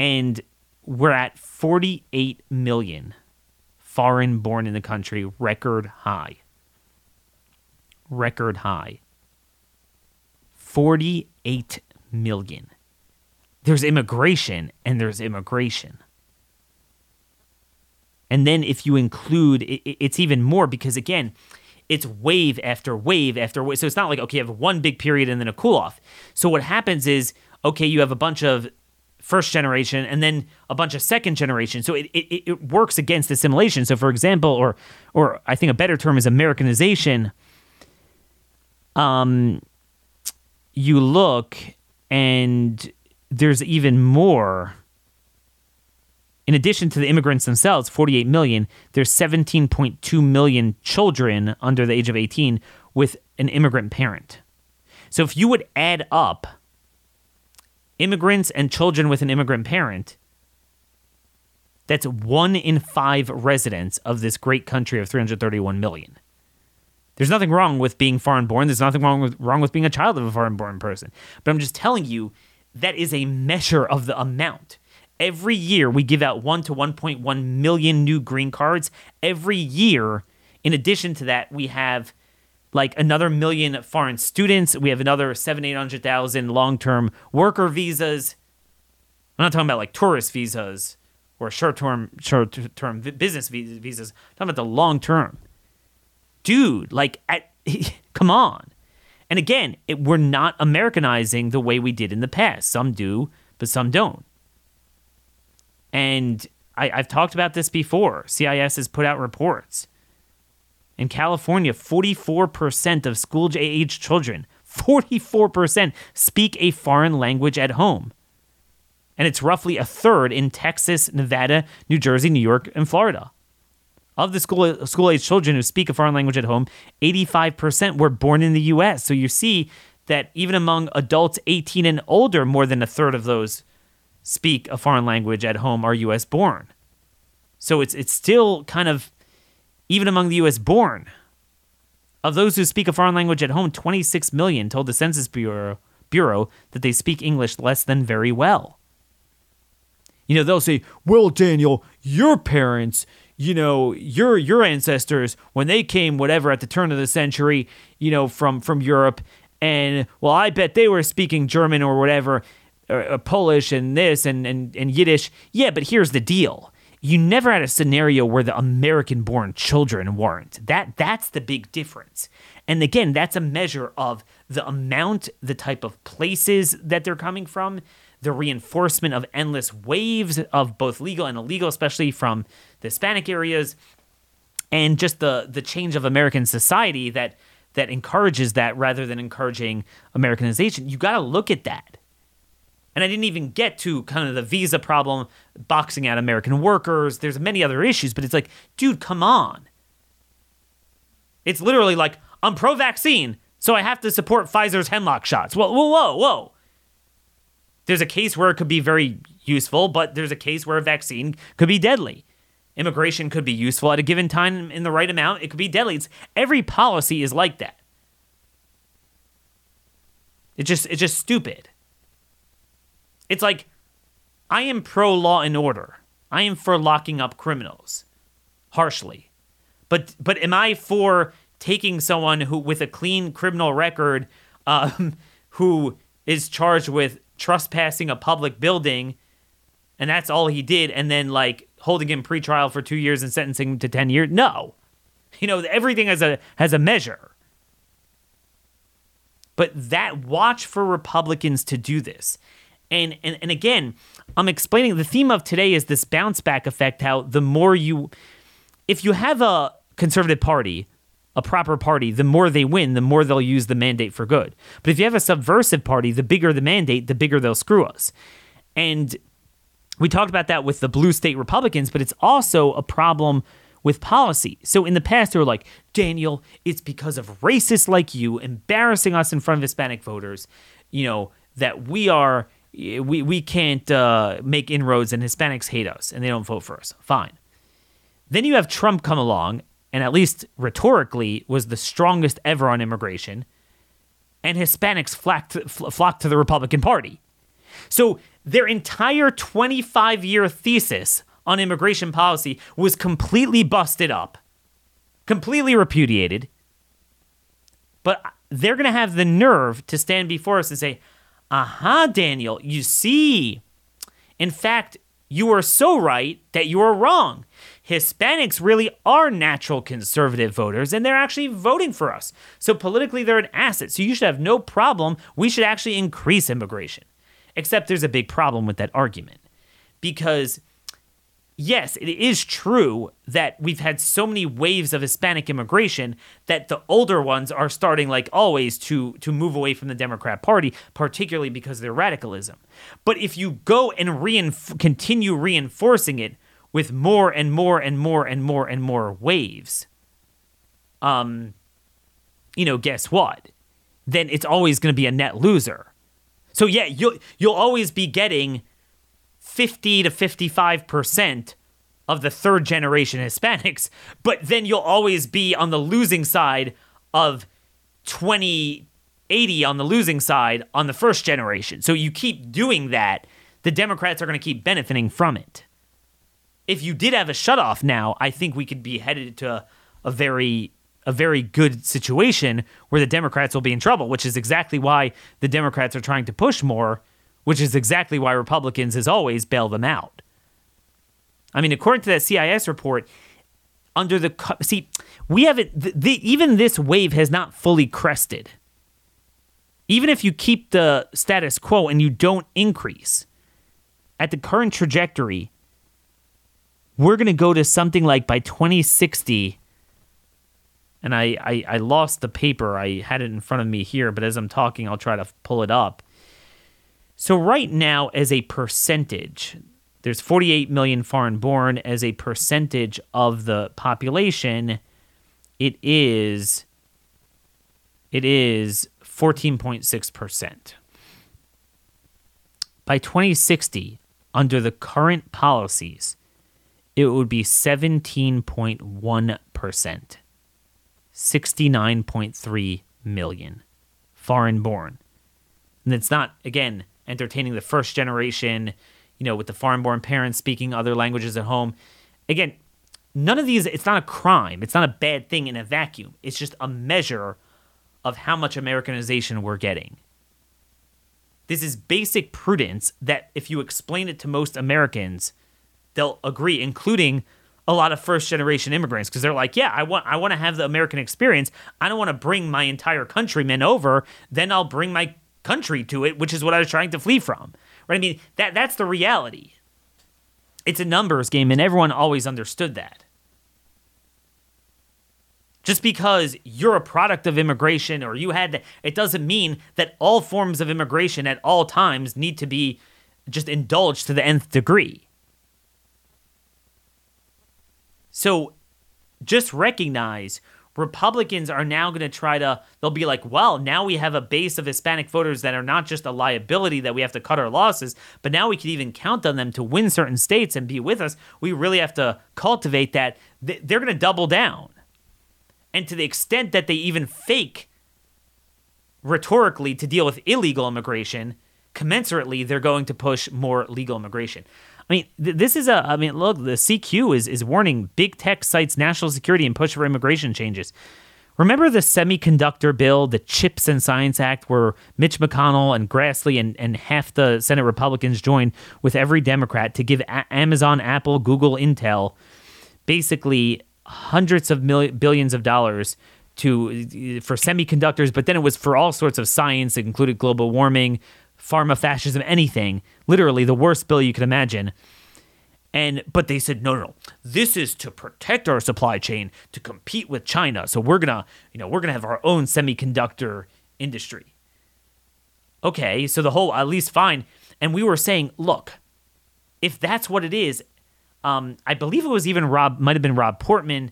S2: and we're at 48 million foreign born in the country, record high. Record high. 48 million. There's immigration and there's immigration. And then if you include, it's even more because again, it's wave after wave after wave. So it's not like, okay, you have one big period and then a cool off. So what happens is, okay, you have a bunch of first generation and then a bunch of second generation. So it, it, it works against assimilation. So for example, or or I think a better term is Americanization. Um, you look and there's even more. In addition to the immigrants themselves, 48 million, there's 17.2 million children under the age of 18 with an immigrant parent. So if you would add up immigrants and children with an immigrant parent, that's one in five residents of this great country of 331 million. There's nothing wrong with being foreign born. There's nothing wrong with wrong with being a child of a foreign born person. But I'm just telling you that is a measure of the amount. Every year we give out 1 to 1.1 million new green cards. Every year, in addition to that, we have like another million foreign students. We have another seven, eight hundred thousand long-term worker visas. I'm not talking about like tourist visas or short-term short-term business visas. I'm talking about the long term. Dude, like at, *laughs* come on. And again, it, we're not Americanizing the way we did in the past. Some do, but some don't. And I, have talked about this before. CIS has put out reports in California, 44% of school age children, 44% speak a foreign language at home. And it's roughly a third in Texas, Nevada, New Jersey, New York, and Florida. Of the school school age children who speak a foreign language at home, 85% were born in the US. So you see that even among adults 18 and older, more than a third of those speak a foreign language at home are US born. So it's it's still kind of even among the US born. Of those who speak a foreign language at home, 26 million told the Census Bureau, Bureau that they speak English less than very well. You know, they'll say, "Well, Daniel, your parents, you know, your your ancestors when they came whatever at the turn of the century, you know, from from Europe, and well, I bet they were speaking German or whatever, or, or Polish and this and, and, and Yiddish. Yeah, but here's the deal. You never had a scenario where the American born children weren't. That that's the big difference. And again, that's a measure of the amount, the type of places that they're coming from, the reinforcement of endless waves of both legal and illegal, especially from the Hispanic areas, and just the the change of American society that that encourages that rather than encouraging Americanization. You got to look at that. And I didn't even get to kind of the visa problem, boxing out American workers. There's many other issues, but it's like, dude, come on. It's literally like, I'm pro vaccine, so I have to support Pfizer's hemlock shots. Whoa, whoa, whoa, whoa. There's a case where it could be very useful, but there's a case where a vaccine could be deadly. Immigration could be useful at a given time in the right amount. It could be deadly. It's, every policy is like that. It's just it's just stupid. It's like I am pro law and order. I am for locking up criminals harshly. But but am I for taking someone who with a clean criminal record um, who is charged with trespassing a public building and that's all he did and then like holding him pretrial for 2 years and sentencing him to 10 years? No. You know, everything has a has a measure. But that watch for Republicans to do this. And, and and again, I'm explaining the theme of today is this bounce back effect how the more you if you have a conservative party, a proper party, the more they win, the more they'll use the mandate for good. But if you have a subversive party, the bigger the mandate, the bigger they'll screw us. And we talked about that with the blue state Republicans, but it's also a problem with policy. So in the past, they were like, Daniel, it's because of racists like you embarrassing us in front of Hispanic voters, you know, that we are we we can't uh, make inroads and Hispanics hate us and they don't vote for us. Fine. Then you have Trump come along and at least rhetorically was the strongest ever on immigration, and Hispanics flocked flocked to the Republican Party. So their entire 25 year thesis on immigration policy was completely busted up, completely repudiated. But they're going to have the nerve to stand before us and say, Aha, Daniel, you see. In fact, you are so right that you are wrong. Hispanics really are natural conservative voters and they're actually voting for us. So politically, they're an asset. So you should have no problem. We should actually increase immigration. Except there's a big problem with that argument because yes, it is true that we've had so many waves of Hispanic immigration that the older ones are starting, like always, to to move away from the Democrat Party, particularly because of their radicalism. But if you go and reinf- continue reinforcing it with more and more and more and more and more waves, um, you know, guess what? Then it's always going to be a net loser. So yeah, you'll you'll always be getting 50 to 55% of the third generation *laughs* Hispanics, but then you'll always be on the losing side of 20 80 on the losing side on the first generation. So you keep doing that, the Democrats are going to keep benefiting from it. If you did have a shutoff now, I think we could be headed to a, a very a very good situation where the Democrats will be in trouble, which is exactly why the Democrats are trying to push more which is exactly why Republicans, as always, bail them out. I mean, according to that CIS report, under the see, we haven't the, the, even this wave has not fully crested. Even if you keep the status quo and you don't increase at the current trajectory, we're going to go to something like by 2060 and I, I, I lost the paper i had it in front of me here but as i'm talking i'll try to pull it up so, right now, as a percentage, there's 48 million foreign born. As a percentage of the population, it is it is 14.6%. By 2060, under the current policies, it would be 17.1%. 69.3 million foreign born. And it's not, again, entertaining the first generation, you know, with the foreign born parents speaking other languages at home. Again, none of these, it's not a crime. It's not a bad thing in a vacuum. It's just a measure of how much Americanization we're getting. This is basic prudence that if you explain it to most Americans, they'll agree, including a lot of first generation immigrants because they're like, yeah, I want I want to have the American experience. I don't want to bring my entire countrymen over. Then I'll bring my country to it, which is what I was trying to flee from. Right? I mean, that that's the reality. It's a numbers game, and everyone always understood that. Just because you're a product of immigration or you had, it doesn't mean that all forms of immigration at all times need to be just indulged to the nth degree. So just recognize Republicans are now going to try to, they'll be like, well, now we have a base of Hispanic voters that are not just a liability that we have to cut our losses, but now we can even count on them to win certain states and be with us. We really have to cultivate that. They're going to double down. And to the extent that they even fake rhetorically to deal with illegal immigration, commensurately, they're going to push more legal immigration. I mean, th- this is a. I mean, look, the CQ is is warning big tech cites national security and push for immigration changes. Remember the semiconductor bill, the Chips and Science Act, where Mitch McConnell and Grassley and, and half the Senate Republicans joined with every Democrat to give a- Amazon, Apple, Google, Intel basically hundreds of million, billions of dollars to for semiconductors, but then it was for all sorts of science, included global warming, pharma fascism, anything. Literally the worst bill you could imagine. And but they said no, no, no. This is to protect our supply chain to compete with China. So we're gonna, you know, we're gonna have our own semiconductor industry. Okay, so the whole at least fine. And we were saying, look, if that's what it is, um, I believe it was even Rob, might have been Rob Portman,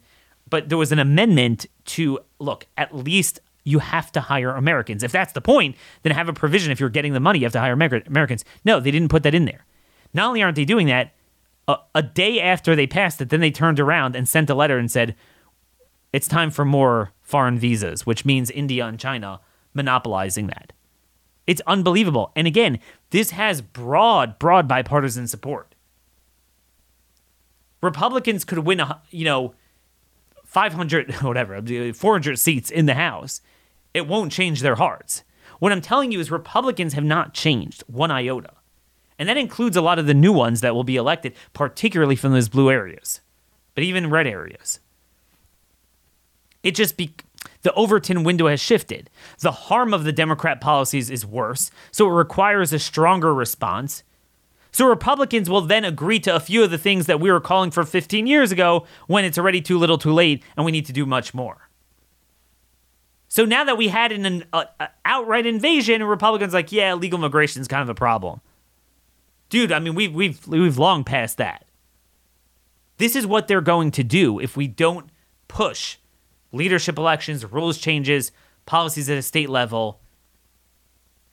S2: but there was an amendment to look at least you have to hire Americans. If that's the point, then have a provision. If you're getting the money, you have to hire Amer- Americans. No, they didn't put that in there. Not only aren't they doing that, a, a day after they passed it, then they turned around and sent a letter and said, it's time for more foreign visas, which means India and China monopolizing that. It's unbelievable. And again, this has broad, broad bipartisan support. Republicans could win, a, you know, 500, *laughs* whatever, 400 seats in the House it won't change their hearts. What I'm telling you is Republicans have not changed one iota. And that includes a lot of the new ones that will be elected, particularly from those blue areas, but even red areas. It just be the Overton window has shifted. The harm of the Democrat policies is worse, so it requires a stronger response. So Republicans will then agree to a few of the things that we were calling for 15 years ago when it's already too little too late and we need to do much more. So now that we had an, an uh, outright invasion, Republicans like, yeah, legal immigration is kind of a problem. Dude, I mean, we've we've we've long passed that. This is what they're going to do if we don't push leadership elections, rules changes, policies at a state level,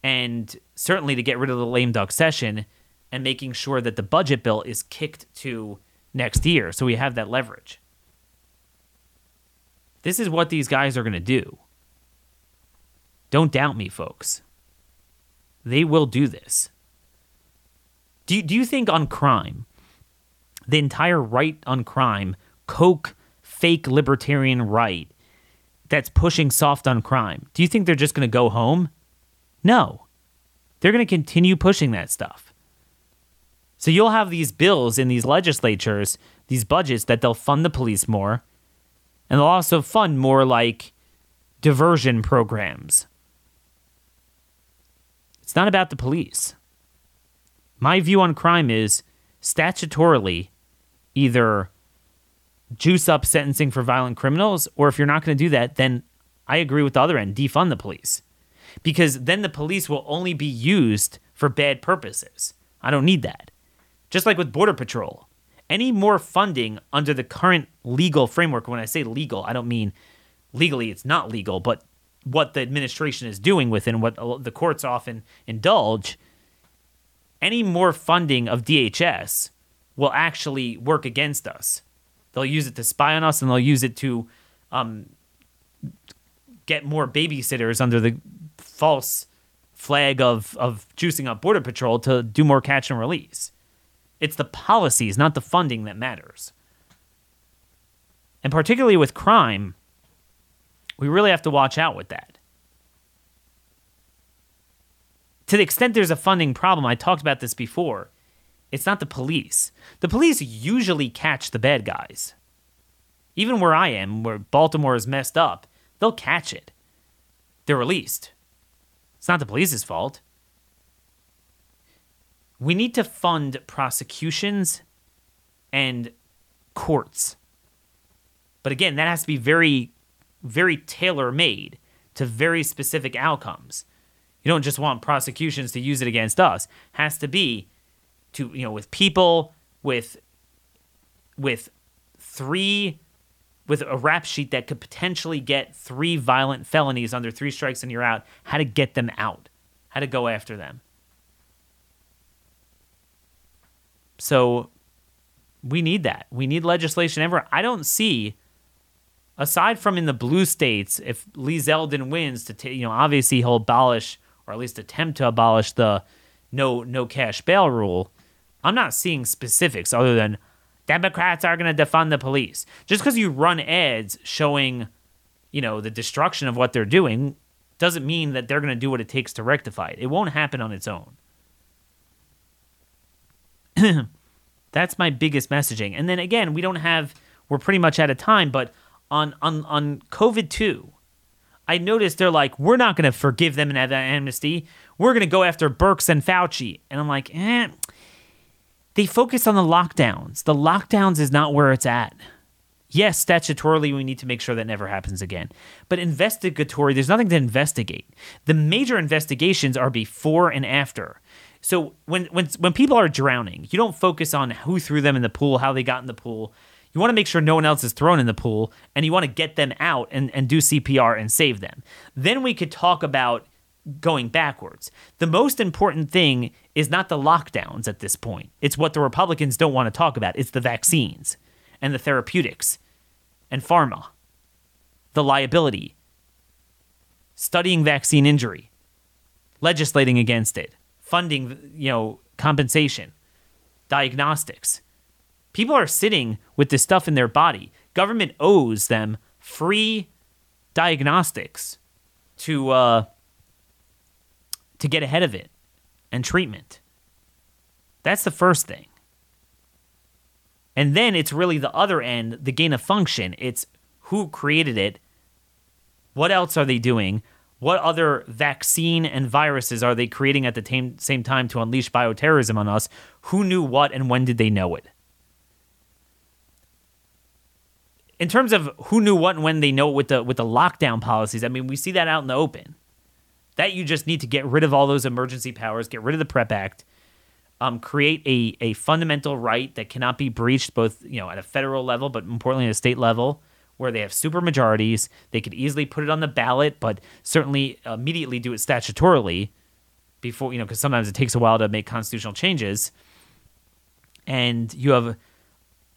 S2: and certainly to get rid of the lame duck session and making sure that the budget bill is kicked to next year so we have that leverage. This is what these guys are going to do. Don't doubt me, folks. They will do this. Do you, do you think on crime, the entire right on crime, Koch, fake libertarian right that's pushing soft on crime, do you think they're just going to go home? No. They're going to continue pushing that stuff. So you'll have these bills in these legislatures, these budgets that they'll fund the police more, and they'll also fund more like diversion programs it's not about the police. My view on crime is statutorily either juice up sentencing for violent criminals, or if you're not going to do that, then I agree with the other end defund the police. Because then the police will only be used for bad purposes. I don't need that. Just like with Border Patrol, any more funding under the current legal framework, when I say legal, I don't mean legally it's not legal, but what the administration is doing with and what the courts often indulge, any more funding of DHS will actually work against us. They'll use it to spy on us and they'll use it to um, get more babysitters under the false flag of, of juicing up Border Patrol to do more catch and release. It's the policies, not the funding, that matters. And particularly with crime, we really have to watch out with that. to the extent there's a funding problem, I talked about this before. It's not the police. The police usually catch the bad guys. Even where I am, where Baltimore is messed up, they'll catch it. They're released. It's not the police's fault. We need to fund prosecutions and courts. But again, that has to be very, very tailor made to very specific outcomes. You don't just want prosecutions to use it against us. It has to be to you know with people with with three with a rap sheet that could potentially get three violent felonies under three strikes and you're out, how to get them out, how to go after them. So we need that. We need legislation everywhere. I don't see, aside from in the blue states, if Lee Zeldin wins to, t- you know, obviously he'll abolish or at least attempt to abolish the no no cash bail rule. I'm not seeing specifics other than Democrats are going to defund the police. Just because you run ads showing, you know, the destruction of what they're doing doesn't mean that they're going to do what it takes to rectify it. It won't happen on its own. *clears throat* That's my biggest messaging. And then again, we don't have we're pretty much out of time, but on on on COVID 2, I noticed they're like, we're not going to forgive them that amnesty. We're going to go after Birx and Fauci. And I'm like, eh. They focus on the lockdowns. The lockdowns is not where it's at. Yes, statutorily, we need to make sure that never happens again. But investigatory, there's nothing to investigate. The major investigations are before and after. So when when when people are drowning, you don't focus on who threw them in the pool, how they got in the pool. You want to make sure no one else is thrown in the pool, and you want to get them out and, and do CPR and save them. Then we could talk about going backwards. The most important thing is not the lockdowns at this point. It's what the Republicans don't want to talk about. It's the vaccines and the therapeutics and pharma, the liability, studying vaccine injury, legislating against it, funding, you know, compensation, diagnostics. People are sitting with this stuff in their body. Government owes them free diagnostics to uh, to get ahead of it and treatment. That's the first thing. And then it's really the other end, the gain of function. It's who created it, what else are they doing, what other vaccine and viruses are they creating at the tam- same time to unleash bioterrorism on us? Who knew what and when did they know it? In terms of who knew what and when they know it with the with the lockdown policies, I mean, we see that out in the open. That you just need to get rid of all those emergency powers, get rid of the PREP Act, um, create a, a fundamental right that cannot be breached both you know at a federal level, but importantly at a state level, where they have super majorities. They could easily put it on the ballot, but certainly immediately do it statutorily before you know because sometimes it takes a while to make constitutional changes. And you have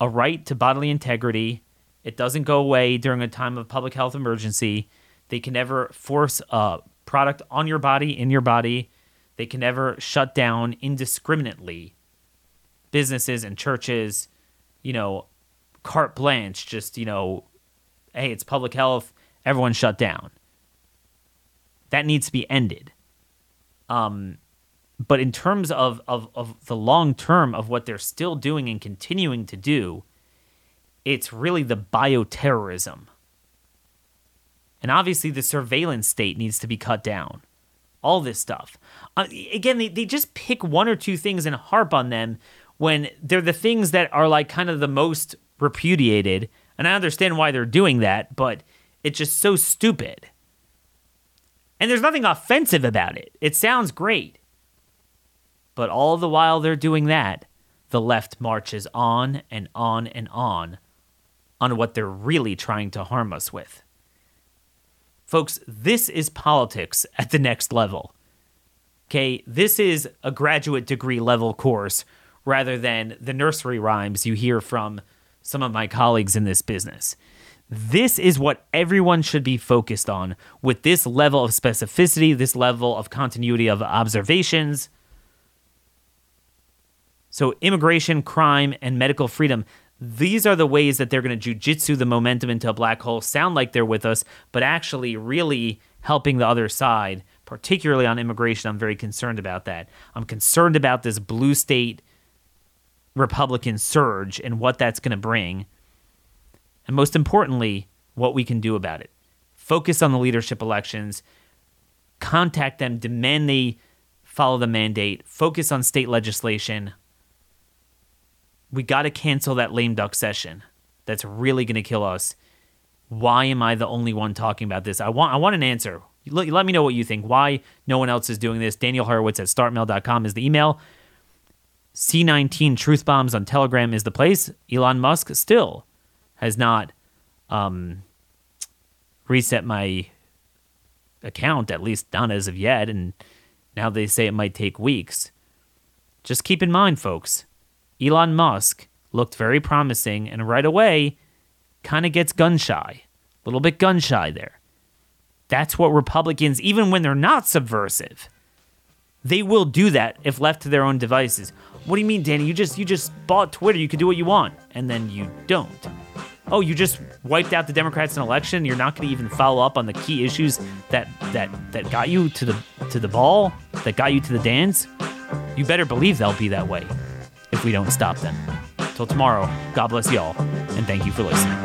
S2: a right to bodily integrity. It doesn't go away during a time of public health emergency. They can never force a product on your body, in your body. They can never shut down indiscriminately businesses and churches, you know, carte blanche, just, you know, hey, it's public health, everyone shut down. That needs to be ended. Um, but in terms of, of, of the long term of what they're still doing and continuing to do, it's really the bioterrorism and obviously, the surveillance state needs to be cut down. All this stuff. Uh, again, they, they just pick one or two things and harp on them when they're the things that are like kind of the most repudiated. And I understand why they're doing that, but it's just so stupid. And there's nothing offensive about it. It sounds great. But all the while they're doing that, the left marches on and on and on on what they're really trying to harm us with. Folks, this is politics at the next level. Okay, this is a graduate degree level course rather than the nursery rhymes you hear from some of my colleagues in this business. This is what everyone should be focused on with this level of specificity, this level of continuity of observations. So, immigration, crime, and medical freedom these are the ways that they're going to jujitsu the momentum into a black hole, sound like they're with us, but actually really helping the other side particularly on immigration. I'm very concerned about that. I'm concerned about this blue state Republican surge and what that's going to bring. And most importantly, what we can do about it. Focus on the leadership elections, contact them, demand they follow the mandate, focus on state legislation. We got to cancel that lame duck session. That's really going to kill us. Why am I the only one talking about this? I want I want an answer. Let, let me know what you think. Why no one else is doing this? Daniel Horowitz at startmail.com is the email. C19 Truth Bombs on Telegram is the place. Elon Musk still has not um, reset my account, at least not as of yet. And now they say it might take weeks. Just keep in mind, folks, Elon Musk looked very promising and right away kind of gets gun shy. A little bit gun shy there. That's what Republicans, even when they're not subversive, they will do that if left to their own devices. What do you mean, Danny? You just you just bought Twitter. You could do what you want, and then you don't. Oh, you just wiped out the Democrats in election. You're not going to even follow up on the key issues that that that got you to the to the ball, that got you to the dance. You better believe they'll be that way if we don't stop them. Till tomorrow, God bless y'all, and thank you for listening.